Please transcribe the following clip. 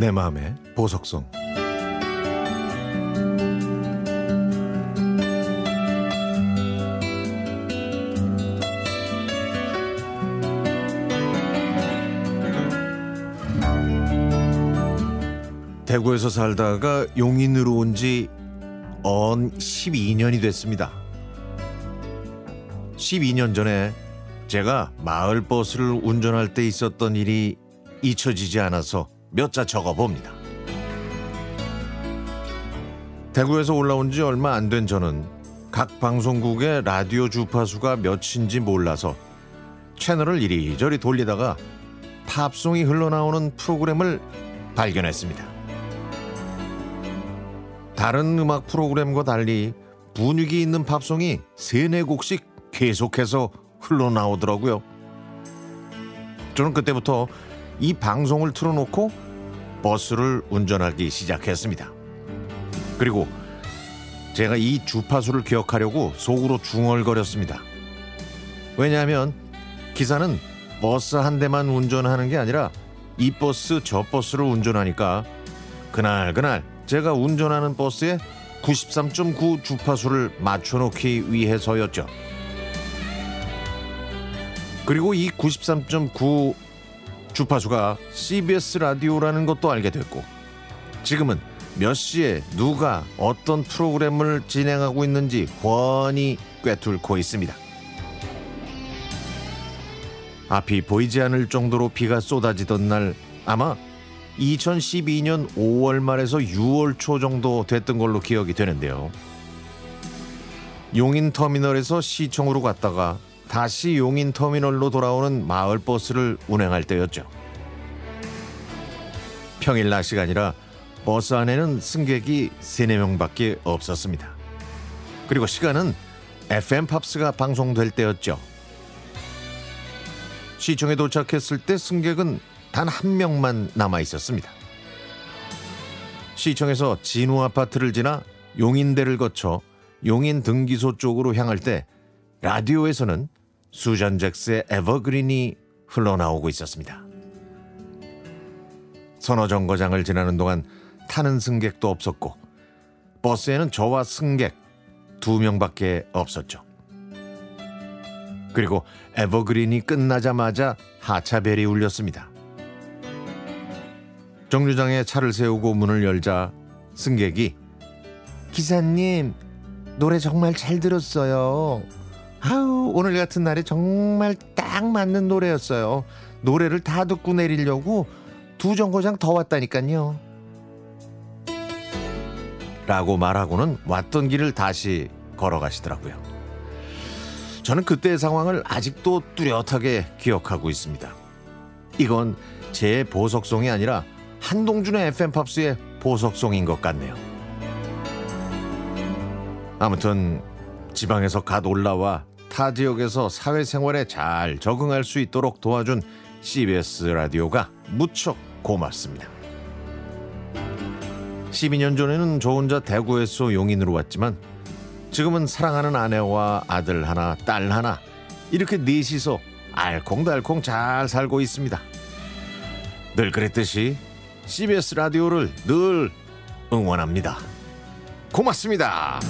내 마음의 보석성 대구에서 살다가 용인으로 온 지 언 12년이 됐습니다. 12년 전에 제가 마을 버스를 운전할 때 있었던 일이 잊혀지지 않아서 몇 자 적어 봅니다. 대구에서 올라온 지 얼마 안 된 저는 각 방송국의 라디오 주파수가 몇인지 몰라서 채널을 이리저리 돌리다가 팝송이 흘러나오는 프로그램을 발견했습니다. 다른 음악 프로그램과 달리 분위기 있는 팝송이 세네 곡씩 계속해서 흘러나오더라고요. 저는 그때부터 이 방송을 틀어놓고 버스를 운전하기 시작했습니다. 그리고 제가 이 주파수를 기억하려고 속으로 중얼거렸습니다. 왜냐하면 기사는 버스 한 대만 운전하는 게 아니라 이 버스 저 버스를 운전하니까 그날 그날 제가 운전하는 버스에 93.9 주파수를 맞춰놓기 위해서였죠. 그리고 이 93.9 주파수가 CBS 라디오라는 것도 알게 됐고 지금은 몇 시에 누가 어떤 프로그램을 진행하고 있는지 훤히 꿰뚫고 있습니다. 앞이 보이지 않을 정도로 비가 쏟아지던 날 아마 2012년 5월 말에서 6월 초 정도 됐던 걸로 기억이 되는데요. 용인 터미널에서 시청으로 갔다가 다시 용인 터미널로 돌아오는 마을 버스를 운행할 때였죠. 평일 낮 시간이라 버스 안에는 승객이 3, 4명밖에 없었습니다. 그리고 시간은 FM 팝스가 방송될 때였죠. 시청에 도착했을 때 승객은 단 한 명만 남아 있었습니다. 시청에서 진우 아파트를 지나 용인대를 거쳐 용인 등기소 쪽으로 향할 때 라디오에서는 수잔 잭스의 에버그린이 흘러나오고 있었습니다. 선호 정거장을 지나는 동안 타는 승객도 없었고 버스에는 저와 승객 두 명밖에 없었죠. 그리고 에버그린이 끝나자마자 하차벨이 울렸습니다. 정류장에 차를 세우고 문을 열자 승객이 기사님 노래 정말 잘 들었어요. 아우 오늘 같은 날에 정말 딱 맞는 노래였어요. 노래를 다 듣고 내리려고 두 정거장 더 왔다니까요. 라고 말하고는 왔던 길을 다시 걸어가시더라고요. 저는 그때의 상황을 아직도 뚜렷하게 기억하고 있습니다. 이건 제 보석송이 아니라 한동준의 FM 팝스의 보석송인 것 같네요. 아무튼 지방에서 갓 올라와 타 지역에서 사회생활에 잘 적응할 수 있도록 도와준 CBS 라디오가 무척 고맙습니다. 12년 전에는 저 혼자 대구에서 용인으로 왔지만 지금은 사랑하는 아내와 아들 하나, 딸 하나 이렇게 넷이서 알콩달콩 잘 살고 있습니다. 늘 그랬듯이 CBS 라디오를 늘 응원합니다. 고맙습니다.